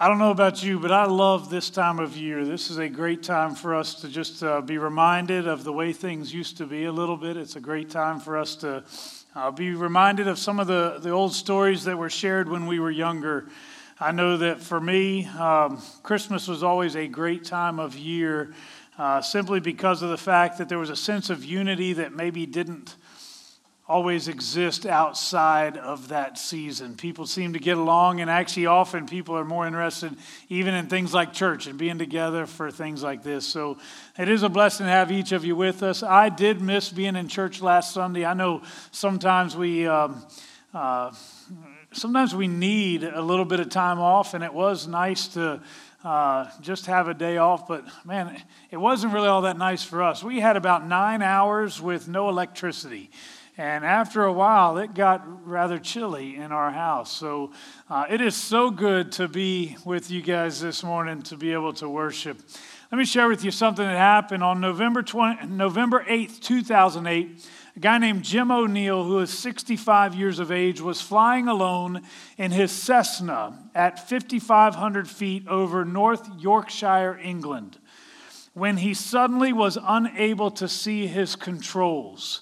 I don't know about you, but I love this time of year. This is a great time for us to just uh, be reminded of the way things used to be a little bit. It's a great time for us to uh, be reminded of some of the, the old stories that were shared when we were younger. I know that for me, um, Christmas was always a great time of year uh, simply because of the fact that there was a sense of unity that maybe didn't always exist outside of that season. People seem to get along, and actually, often people are more interested even in things like church and being together for things like this. So it is a blessing to have each of you with us. I did miss being in church last Sunday. I know sometimes we. Um, uh, sometimes we need a little bit of time off, and it was nice to uh, just have a day off. But man, it wasn't really all that nice for us. We had about nine hours with no electricity. And after a while, it got rather chilly in our house. So uh, it is so good to be with you guys this morning to be able to worship. Let me share with you something that happened on November, 20, November 8th, 2008. A guy named Jim O'Neill, who is 65 years of age, was flying alone in his Cessna at 5,500 feet over North Yorkshire, England, when he suddenly was unable to see his controls.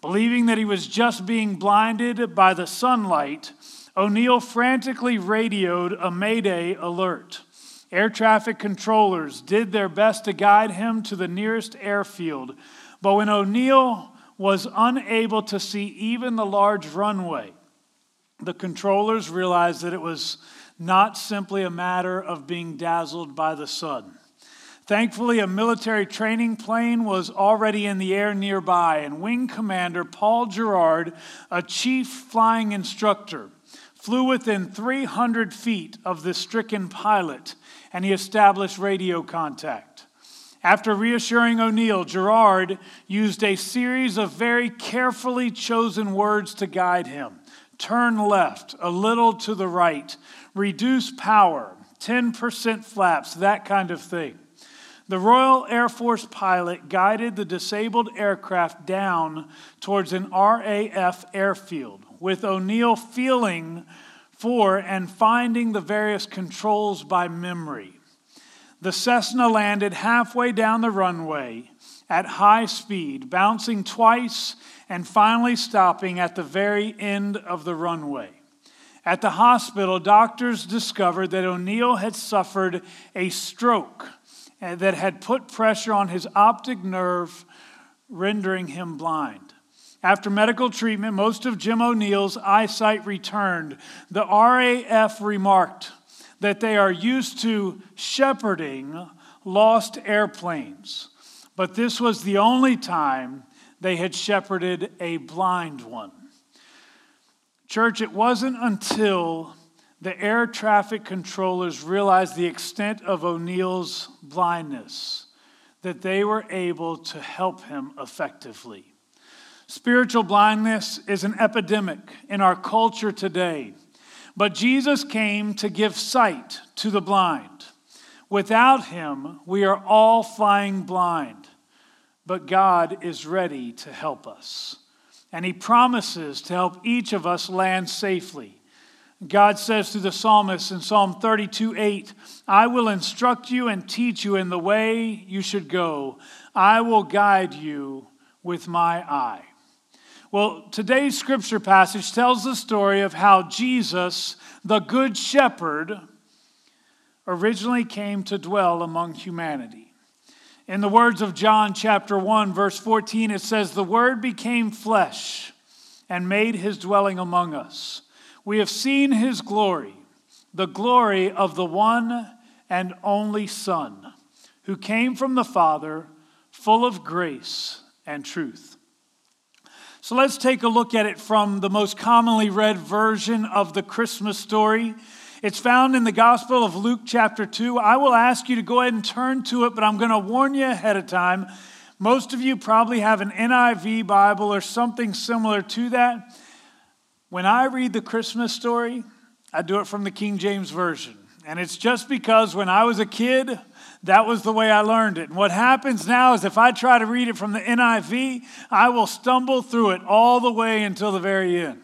Believing that he was just being blinded by the sunlight, O'Neill frantically radioed a Mayday alert. Air traffic controllers did their best to guide him to the nearest airfield, but when O'Neill was unable to see even the large runway, the controllers realized that it was not simply a matter of being dazzled by the sun. Thankfully, a military training plane was already in the air nearby, and Wing Commander Paul Gerrard, a chief flying instructor, flew within 300 feet of the stricken pilot, and he established radio contact. After reassuring O'Neill, Gerrard used a series of very carefully chosen words to guide him turn left, a little to the right, reduce power, 10% flaps, that kind of thing. The Royal Air Force pilot guided the disabled aircraft down towards an RAF airfield, with O'Neill feeling for and finding the various controls by memory. The Cessna landed halfway down the runway at high speed, bouncing twice and finally stopping at the very end of the runway. At the hospital, doctors discovered that O'Neill had suffered a stroke Eh, that had put pressure on his optic nerve, rendering him blind. After medical treatment, most of Jim O'Neill's eyesight returned. The RAF remarked that they are used to shepherding lost airplanes, but this was the only time they had shepherded a blind one. Church, it wasn't until the air traffic controllers realized the extent of O'Neill's blindness, that they were able to help him effectively. Spiritual blindness is an epidemic in our culture today, but Jesus came to give sight to the blind. Without him, we are all flying blind, but God is ready to help us. And he promises to help each of us land safely. God says to the psalmist in Psalm 32 8, I will instruct you and teach you in the way you should go. I will guide you with my eye. Well, today's scripture passage tells the story of how Jesus, the Good Shepherd, originally came to dwell among humanity. In the words of John chapter 1, verse 14, it says, The Word became flesh and made his dwelling among us. We have seen his glory, the glory of the one and only Son, who came from the Father, full of grace and truth. So let's take a look at it from the most commonly read version of the Christmas story. It's found in the Gospel of Luke, chapter 2. I will ask you to go ahead and turn to it, but I'm going to warn you ahead of time. Most of you probably have an NIV Bible or something similar to that. When I read the Christmas story, I do it from the King James Version. And it's just because when I was a kid, that was the way I learned it. And what happens now is if I try to read it from the NIV, I will stumble through it all the way until the very end.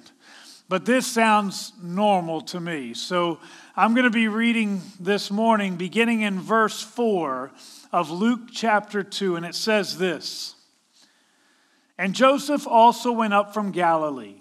but this sounds normal to me. So I'm going to be reading this morning, beginning in verse 4 of Luke chapter 2, and it says this And Joseph also went up from Galilee,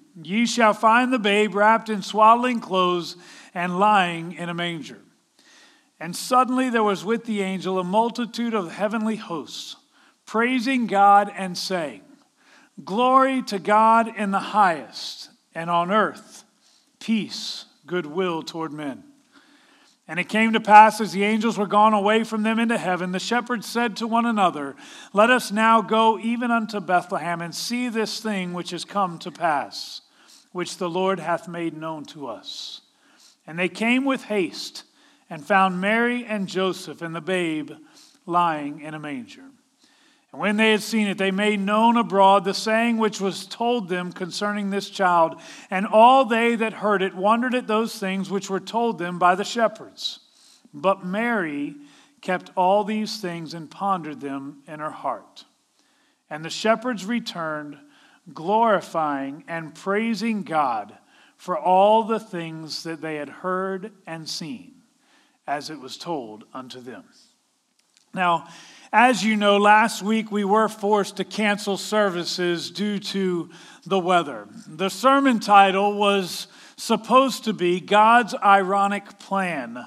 Ye shall find the babe wrapped in swaddling clothes and lying in a manger. And suddenly there was with the angel a multitude of heavenly hosts, praising God and saying, Glory to God in the highest, and on earth, peace, goodwill toward men. And it came to pass as the angels were gone away from them into heaven, the shepherds said to one another, Let us now go even unto Bethlehem and see this thing which is come to pass, which the Lord hath made known to us. And they came with haste and found Mary and Joseph and the babe lying in a manger. And when they had seen it, they made known abroad the saying which was told them concerning this child. And all they that heard it wondered at those things which were told them by the shepherds. But Mary kept all these things and pondered them in her heart. And the shepherds returned, glorifying and praising God for all the things that they had heard and seen, as it was told unto them. Now, as you know, last week we were forced to cancel services due to the weather. The sermon title was supposed to be God's Ironic Plan.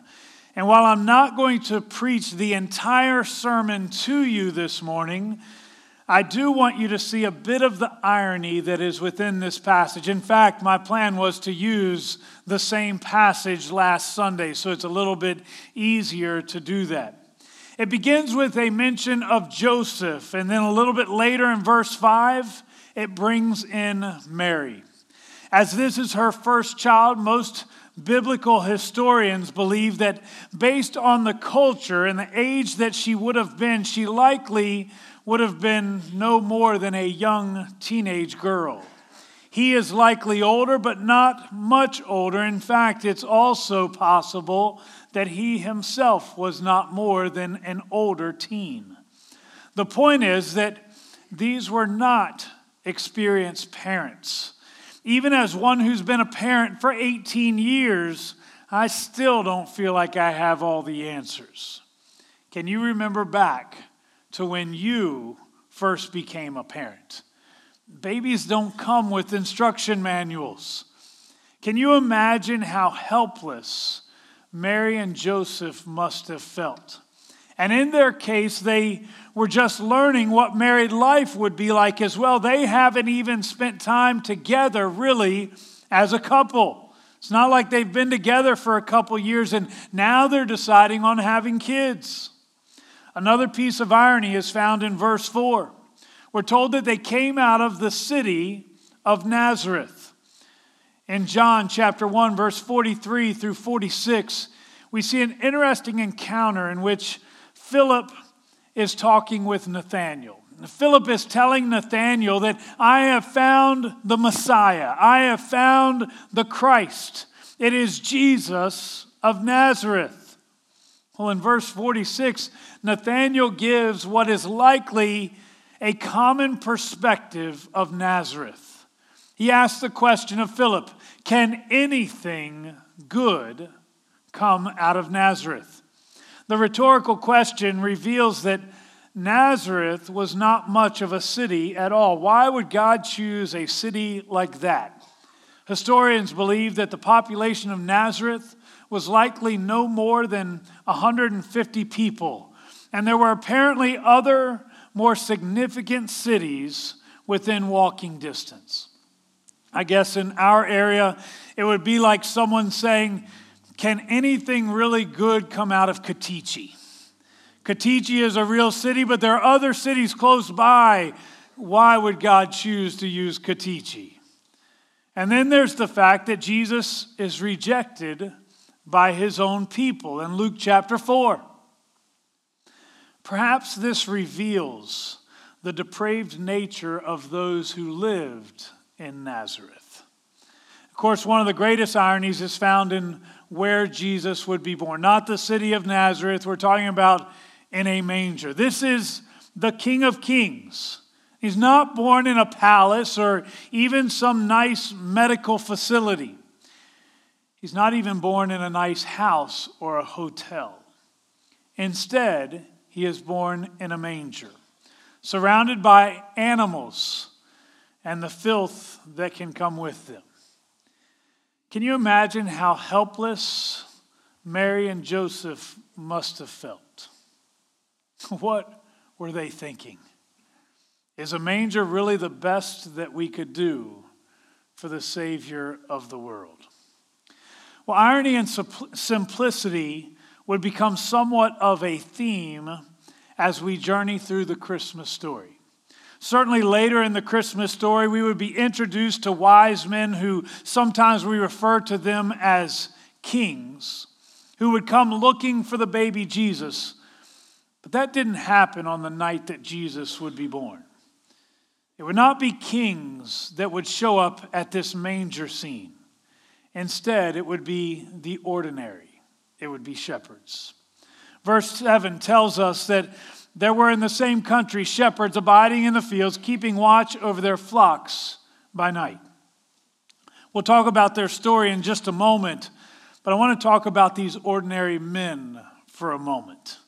And while I'm not going to preach the entire sermon to you this morning, I do want you to see a bit of the irony that is within this passage. In fact, my plan was to use the same passage last Sunday, so it's a little bit easier to do that. It begins with a mention of Joseph, and then a little bit later in verse 5, it brings in Mary. As this is her first child, most biblical historians believe that based on the culture and the age that she would have been, she likely would have been no more than a young teenage girl. He is likely older, but not much older. In fact, it's also possible that he himself was not more than an older teen. The point is that these were not experienced parents. Even as one who's been a parent for 18 years, I still don't feel like I have all the answers. Can you remember back to when you first became a parent? Babies don't come with instruction manuals. Can you imagine how helpless Mary and Joseph must have felt. And in their case, they were just learning what married life would be like as well. They haven't even spent time together really as a couple. It's not like they've been together for a couple years and now they're deciding on having kids. Another piece of irony is found in verse 4. We're told that they came out of the city of Nazareth. In John chapter 1, verse 43 through 46, we see an interesting encounter in which Philip is talking with Nathanael. Philip is telling Nathanael that I have found the Messiah, I have found the Christ. It is Jesus of Nazareth. Well, in verse 46, Nathanael gives what is likely a common perspective of Nazareth. He asked the question of Philip Can anything good come out of Nazareth? The rhetorical question reveals that Nazareth was not much of a city at all. Why would God choose a city like that? Historians believe that the population of Nazareth was likely no more than 150 people, and there were apparently other more significant cities within walking distance. I guess in our area, it would be like someone saying, Can anything really good come out of Katichi? Katichi is a real city, but there are other cities close by. Why would God choose to use Katichi? And then there's the fact that Jesus is rejected by his own people in Luke chapter 4. Perhaps this reveals the depraved nature of those who lived in Nazareth. Of course, one of the greatest ironies is found in where Jesus would be born. Not the city of Nazareth, we're talking about in a manger. This is the King of Kings. He's not born in a palace or even some nice medical facility. He's not even born in a nice house or a hotel. Instead, he is born in a manger, surrounded by animals and the filth that can come with them. Can you imagine how helpless Mary and Joseph must have felt? What were they thinking? Is a manger really the best that we could do for the Savior of the world? Well, irony and simplicity would become somewhat of a theme as we journey through the Christmas story. Certainly, later in the Christmas story, we would be introduced to wise men who sometimes we refer to them as kings, who would come looking for the baby Jesus. But that didn't happen on the night that Jesus would be born. It would not be kings that would show up at this manger scene. Instead, it would be the ordinary, it would be shepherds. Verse 7 tells us that there were in the same country shepherds abiding in the fields, keeping watch over their flocks by night. We'll talk about their story in just a moment, but I want to talk about these ordinary men for a moment.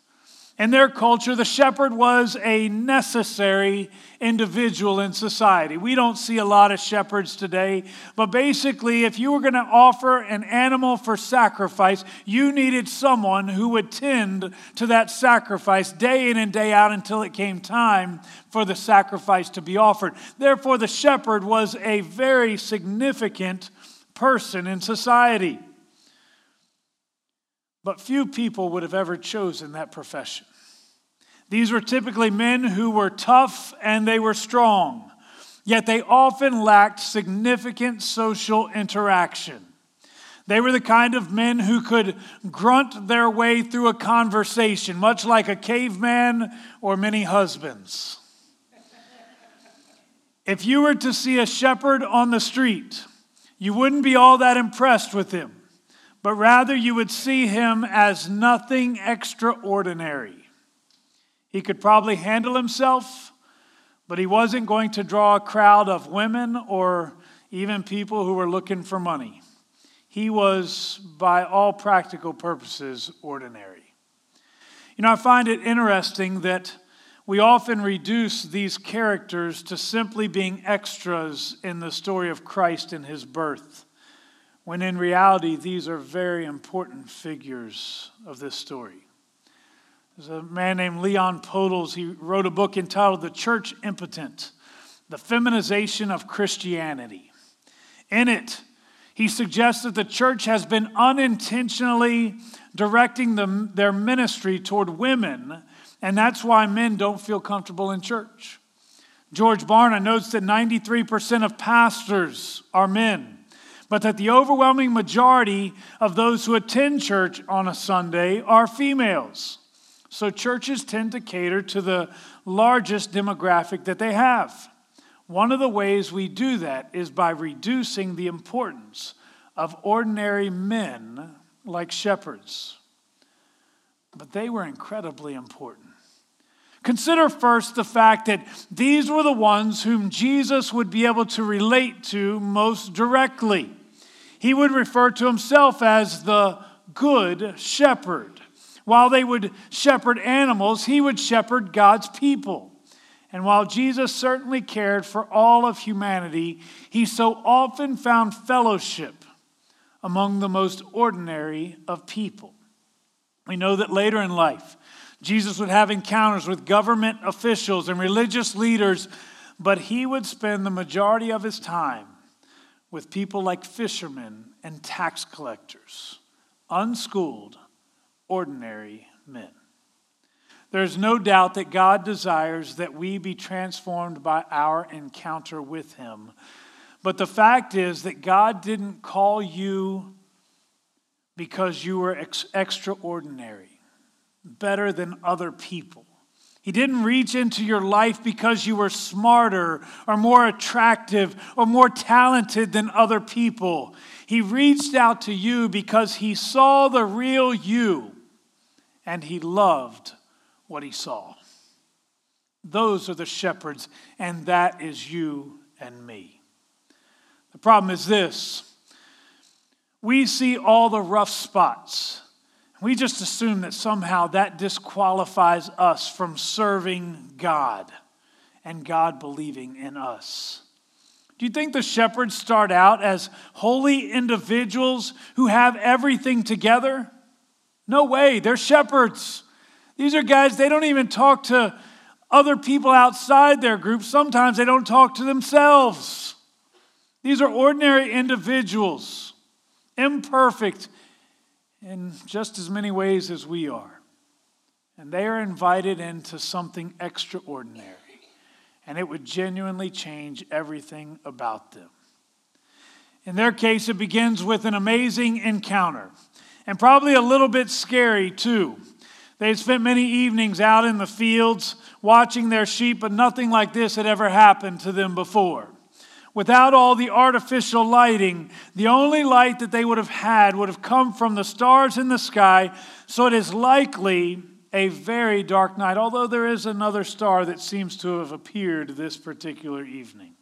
In their culture, the shepherd was a necessary individual in society. We don't see a lot of shepherds today, but basically, if you were going to offer an animal for sacrifice, you needed someone who would tend to that sacrifice day in and day out until it came time for the sacrifice to be offered. Therefore, the shepherd was a very significant person in society. But few people would have ever chosen that profession. These were typically men who were tough and they were strong, yet they often lacked significant social interaction. They were the kind of men who could grunt their way through a conversation, much like a caveman or many husbands. If you were to see a shepherd on the street, you wouldn't be all that impressed with him but rather you would see him as nothing extraordinary. He could probably handle himself, but he wasn't going to draw a crowd of women or even people who were looking for money. He was, by all practical purposes, ordinary. You know, I find it interesting that we often reduce these characters to simply being extras in the story of Christ and his birth when in reality, these are very important figures of this story. There's a man named Leon Podles. He wrote a book entitled The Church Impotent The Feminization of Christianity. In it, he suggests that the church has been unintentionally directing them, their ministry toward women, and that's why men don't feel comfortable in church. George Barna notes that 93% of pastors are men but that the overwhelming majority of those who attend church on a Sunday are females. So churches tend to cater to the largest demographic that they have. One of the ways we do that is by reducing the importance of ordinary men like shepherds. But they were incredibly important. Consider first the fact that these were the ones whom Jesus would be able to relate to most directly. He would refer to himself as the good shepherd. While they would shepherd animals, he would shepherd God's people. And while Jesus certainly cared for all of humanity, he so often found fellowship among the most ordinary of people. We know that later in life, Jesus would have encounters with government officials and religious leaders, but he would spend the majority of his time with people like fishermen and tax collectors, unschooled, ordinary men. There's no doubt that God desires that we be transformed by our encounter with Him. But the fact is that God didn't call you because you were ex- extraordinary, better than other people. He didn't reach into your life because you were smarter or more attractive or more talented than other people. He reached out to you because he saw the real you and he loved what he saw. Those are the shepherds, and that is you and me. The problem is this we see all the rough spots. We just assume that somehow that disqualifies us from serving God and God believing in us. Do you think the shepherds start out as holy individuals who have everything together? No way, they're shepherds. These are guys, they don't even talk to other people outside their group. Sometimes they don't talk to themselves. These are ordinary individuals, imperfect in just as many ways as we are. And they are invited into something extraordinary. And it would genuinely change everything about them. In their case, it begins with an amazing encounter, and probably a little bit scary too. They had spent many evenings out in the fields watching their sheep, but nothing like this had ever happened to them before. Without all the artificial lighting, the only light that they would have had would have come from the stars in the sky, so it is likely a very dark night, although there is another star that seems to have appeared this particular evening.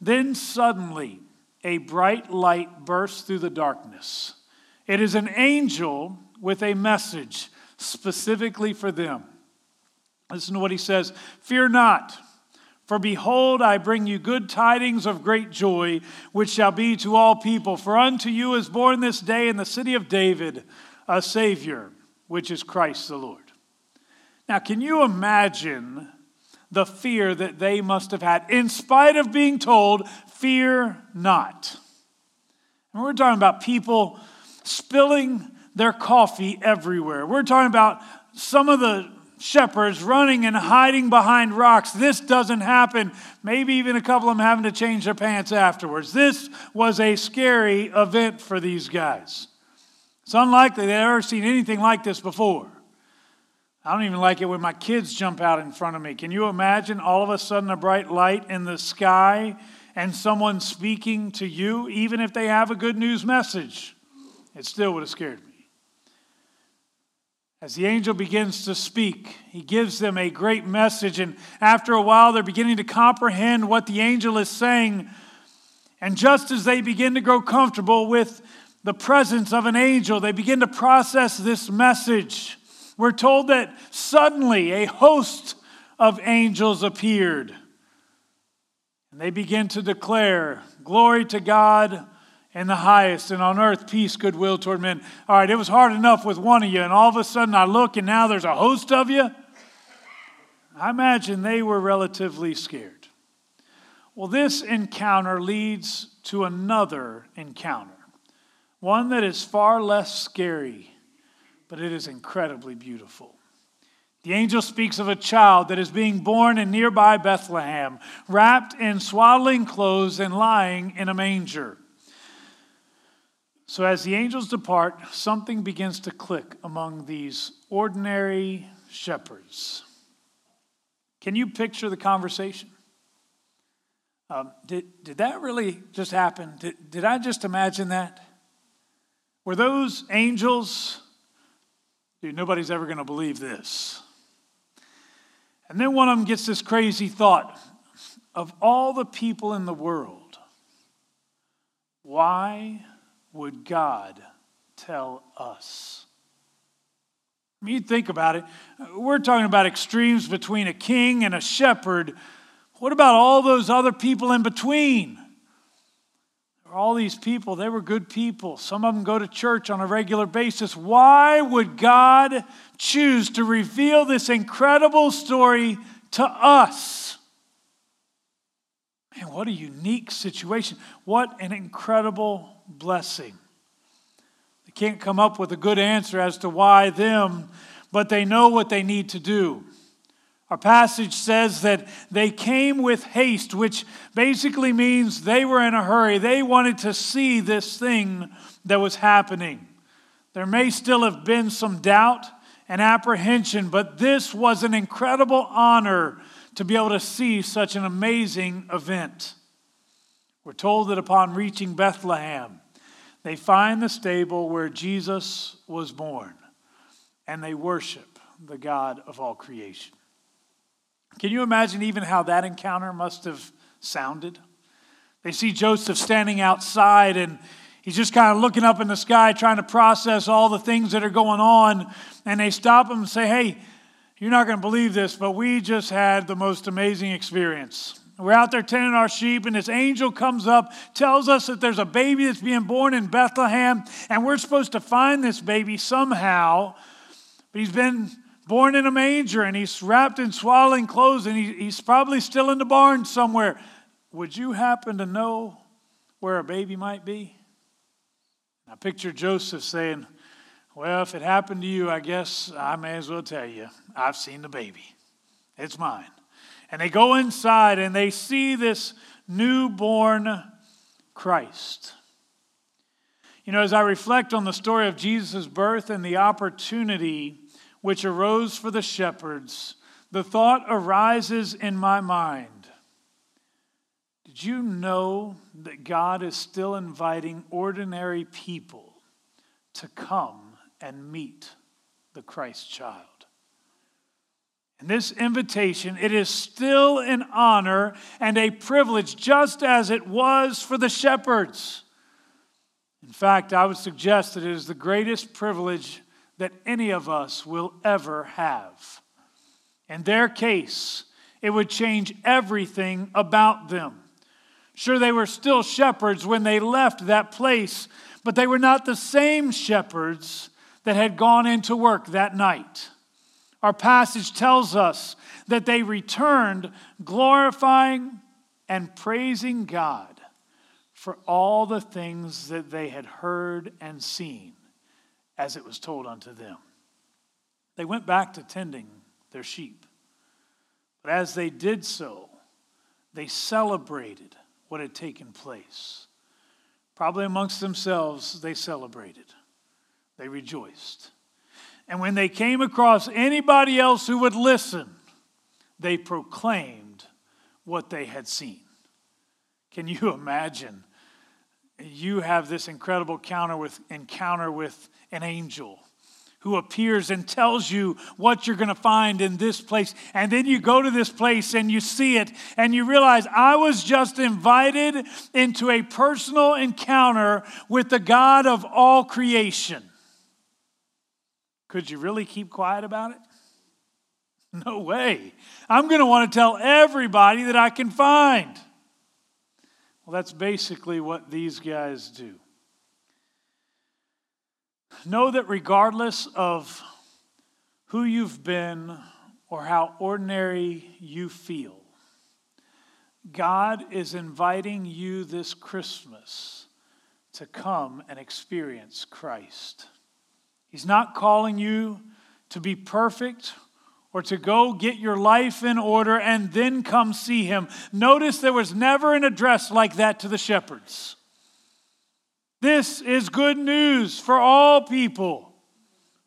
Then suddenly, a bright light bursts through the darkness. It is an angel with a message specifically for them. Listen to what he says Fear not, for behold, I bring you good tidings of great joy, which shall be to all people. For unto you is born this day in the city of David a Savior, which is Christ the Lord. Now, can you imagine the fear that they must have had, in spite of being told, Fear not? And we're talking about people spilling their coffee everywhere. We're talking about some of the shepherds running and hiding behind rocks. This doesn't happen. Maybe even a couple of them having to change their pants afterwards. This was a scary event for these guys. It's unlikely they've ever seen anything like this before. I don't even like it when my kids jump out in front of me. Can you imagine all of a sudden a bright light in the sky and someone speaking to you, even if they have a good news message? It still would have scared me. As the angel begins to speak, he gives them a great message, and after a while, they're beginning to comprehend what the angel is saying. And just as they begin to grow comfortable with the presence of an angel, they begin to process this message. We're told that suddenly a host of angels appeared. And they begin to declare, Glory to God in the highest, and on earth peace, goodwill toward men. All right, it was hard enough with one of you, and all of a sudden I look, and now there's a host of you. I imagine they were relatively scared. Well, this encounter leads to another encounter, one that is far less scary, but it is incredibly beautiful. The angel speaks of a child that is being born in nearby Bethlehem, wrapped in swaddling clothes and lying in a manger. So, as the angels depart, something begins to click among these ordinary shepherds. Can you picture the conversation? Um, did, did that really just happen? Did, did I just imagine that? Were those angels? Dude, nobody's ever going to believe this. And then one of them gets this crazy thought of all the people in the world, why would God tell us? I mean, you think about it. We're talking about extremes between a king and a shepherd. What about all those other people in between? All these people, they were good people. Some of them go to church on a regular basis. Why would God choose to reveal this incredible story to us? Man, what a unique situation. What an incredible blessing. They can't come up with a good answer as to why them, but they know what they need to do. Our passage says that they came with haste, which basically means they were in a hurry. They wanted to see this thing that was happening. There may still have been some doubt and apprehension, but this was an incredible honor to be able to see such an amazing event. We're told that upon reaching Bethlehem, they find the stable where Jesus was born, and they worship the God of all creation. Can you imagine even how that encounter must have sounded? They see Joseph standing outside and he's just kind of looking up in the sky trying to process all the things that are going on. And they stop him and say, Hey, you're not going to believe this, but we just had the most amazing experience. We're out there tending our sheep, and this angel comes up, tells us that there's a baby that's being born in Bethlehem, and we're supposed to find this baby somehow. But he's been born in a manger and he's wrapped in swaddling clothes and he, he's probably still in the barn somewhere. Would you happen to know where a baby might be? I picture Joseph saying, Well, if it happened to you, I guess I may as well tell you, I've seen the baby. It's mine. And they go inside and they see this newborn Christ. You know, as I reflect on the story of Jesus' birth and the opportunity which arose for the shepherds, the thought arises in my mind Did you know that God is still inviting ordinary people to come and meet the Christ child? And this invitation, it is still an honor and a privilege, just as it was for the shepherds. In fact, I would suggest that it is the greatest privilege that any of us will ever have. In their case, it would change everything about them. Sure, they were still shepherds when they left that place, but they were not the same shepherds that had gone into work that night. Our passage tells us that they returned glorifying and praising God for all the things that they had heard and seen as it was told unto them. They went back to tending their sheep. But as they did so, they celebrated what had taken place. Probably amongst themselves, they celebrated. They rejoiced. And when they came across anybody else who would listen, they proclaimed what they had seen. Can you imagine? You have this incredible encounter with, encounter with an angel who appears and tells you what you're going to find in this place. And then you go to this place and you see it and you realize I was just invited into a personal encounter with the God of all creation. Could you really keep quiet about it? No way. I'm going to want to tell everybody that I can find. Well, that's basically what these guys do. Know that regardless of who you've been or how ordinary you feel, God is inviting you this Christmas to come and experience Christ. He's not calling you to be perfect or to go get your life in order and then come see him. Notice there was never an address like that to the shepherds. This is good news for all people.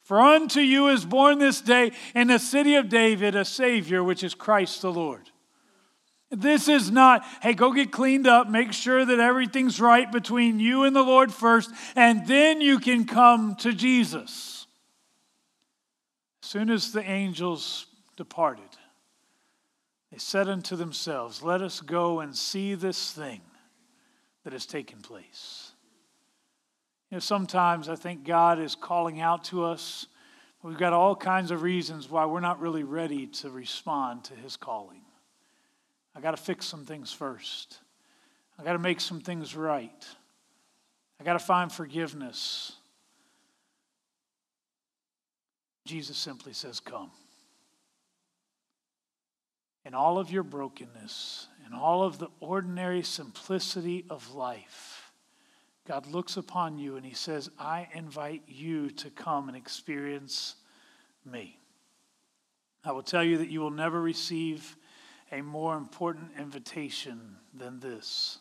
For unto you is born this day in the city of David a Savior, which is Christ the Lord. This is not, hey, go get cleaned up, make sure that everything's right between you and the Lord first, and then you can come to Jesus. As soon as the angels departed, they said unto themselves, Let us go and see this thing that has taken place. You know, sometimes I think God is calling out to us We've got all kinds of reasons why we're not really ready to respond to his calling. I got to fix some things first. I got to make some things right. I got to find forgiveness. Jesus simply says, Come. In all of your brokenness, in all of the ordinary simplicity of life, God looks upon you and He says, I invite you to come and experience me. I will tell you that you will never receive a more important invitation than this.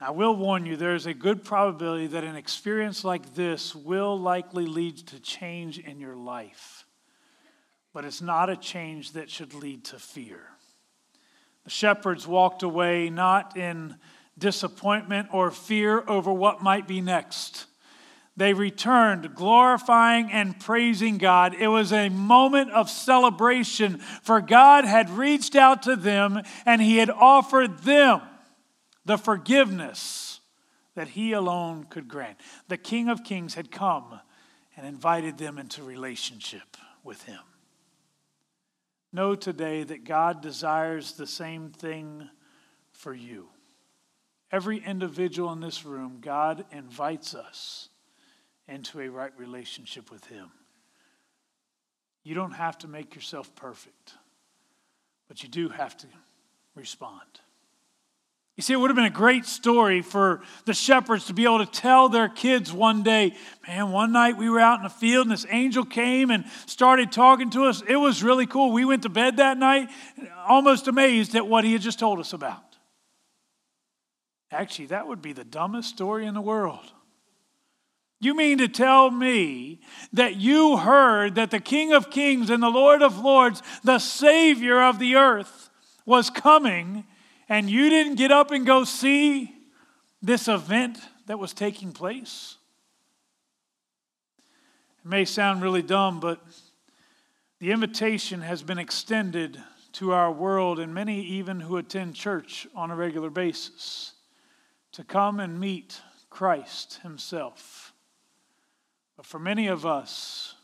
I will warn you, there is a good probability that an experience like this will likely lead to change in your life. But it's not a change that should lead to fear. The shepherds walked away not in disappointment or fear over what might be next. They returned glorifying and praising God. It was a moment of celebration, for God had reached out to them and He had offered them the forgiveness that He alone could grant. The King of Kings had come and invited them into relationship with Him. Know today that God desires the same thing for you. Every individual in this room, God invites us into a right relationship with Him. You don't have to make yourself perfect, but you do have to respond. You see, it would have been a great story for the shepherds to be able to tell their kids one day, man, one night we were out in the field and this angel came and started talking to us. It was really cool. We went to bed that night almost amazed at what he had just told us about. Actually, that would be the dumbest story in the world. You mean to tell me that you heard that the King of Kings and the Lord of Lords, the Savior of the earth, was coming and you didn't get up and go see this event that was taking place? It may sound really dumb, but the invitation has been extended to our world and many even who attend church on a regular basis to come and meet Christ Himself. But for many of us,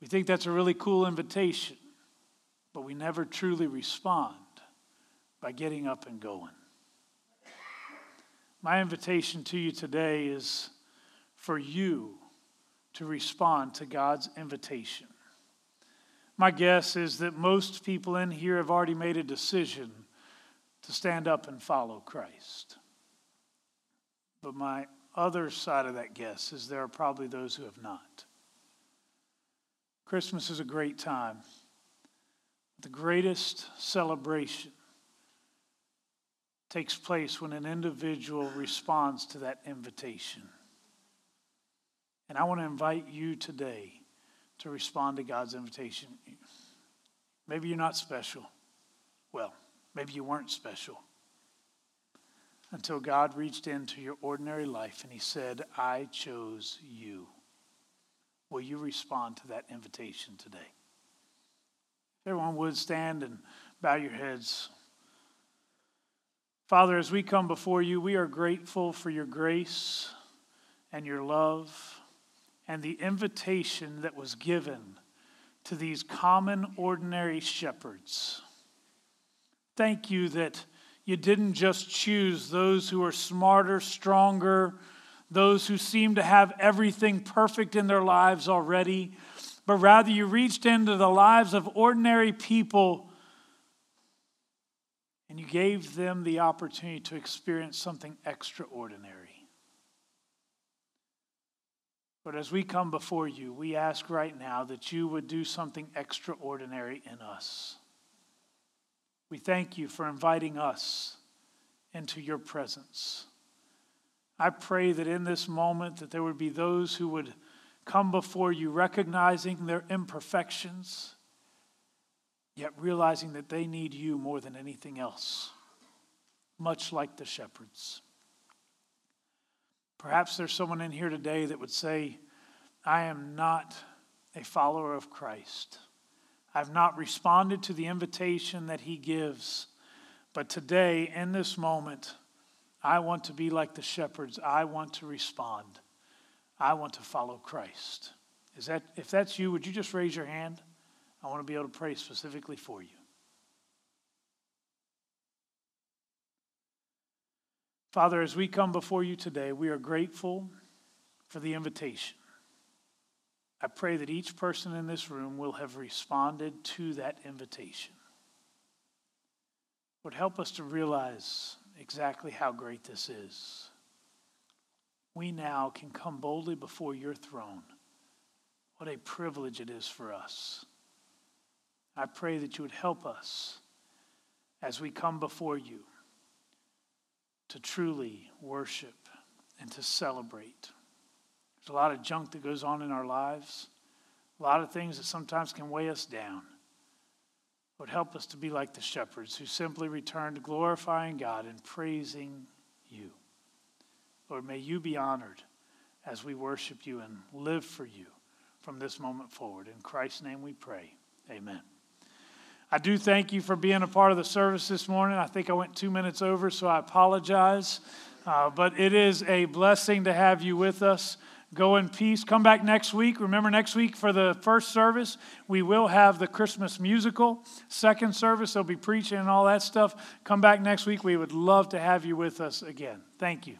we think that's a really cool invitation, but we never truly respond by getting up and going. My invitation to you today is for you to respond to God's invitation. My guess is that most people in here have already made a decision to stand up and follow Christ. But my other side of that guess is there are probably those who have not. Christmas is a great time, the greatest celebration takes place when an individual responds to that invitation. And I want to invite you today to respond to God's invitation. Maybe you're not special. Well, maybe you weren't special until God reached into your ordinary life and He said, I chose you. Will you respond to that invitation today? Everyone would stand and bow your heads. Father, as we come before you, we are grateful for your grace and your love and the invitation that was given to these common, ordinary shepherds. Thank you that you didn't just choose those who are smarter, stronger, those who seem to have everything perfect in their lives already, but rather you reached into the lives of ordinary people and you gave them the opportunity to experience something extraordinary. But as we come before you, we ask right now that you would do something extraordinary in us. We thank you for inviting us into your presence. I pray that in this moment that there would be those who would come before you recognizing their imperfections yet realizing that they need you more than anything else, much like the shepherds. Perhaps there's someone in here today that would say, I am not a follower of Christ. I've not responded to the invitation that he gives. But today, in this moment, I want to be like the shepherds. I want to respond. I want to follow Christ. Is that, if that's you, would you just raise your hand? I want to be able to pray specifically for you. Father, as we come before you today, we are grateful for the invitation. I pray that each person in this room will have responded to that invitation. Would help us to realize exactly how great this is. We now can come boldly before your throne. What a privilege it is for us. I pray that you would help us as we come before you to truly worship and to celebrate. There's a lot of junk that goes on in our lives, a lot of things that sometimes can weigh us down. Would help us to be like the shepherds who simply return to glorifying God and praising you. Lord, may you be honored as we worship you and live for you from this moment forward. In Christ's name we pray. Amen. I do thank you for being a part of the service this morning. I think I went two minutes over, so I apologize. Uh, but it is a blessing to have you with us. Go in peace. Come back next week. Remember, next week for the first service, we will have the Christmas musical. Second service, they'll be preaching and all that stuff. Come back next week. We would love to have you with us again. Thank you.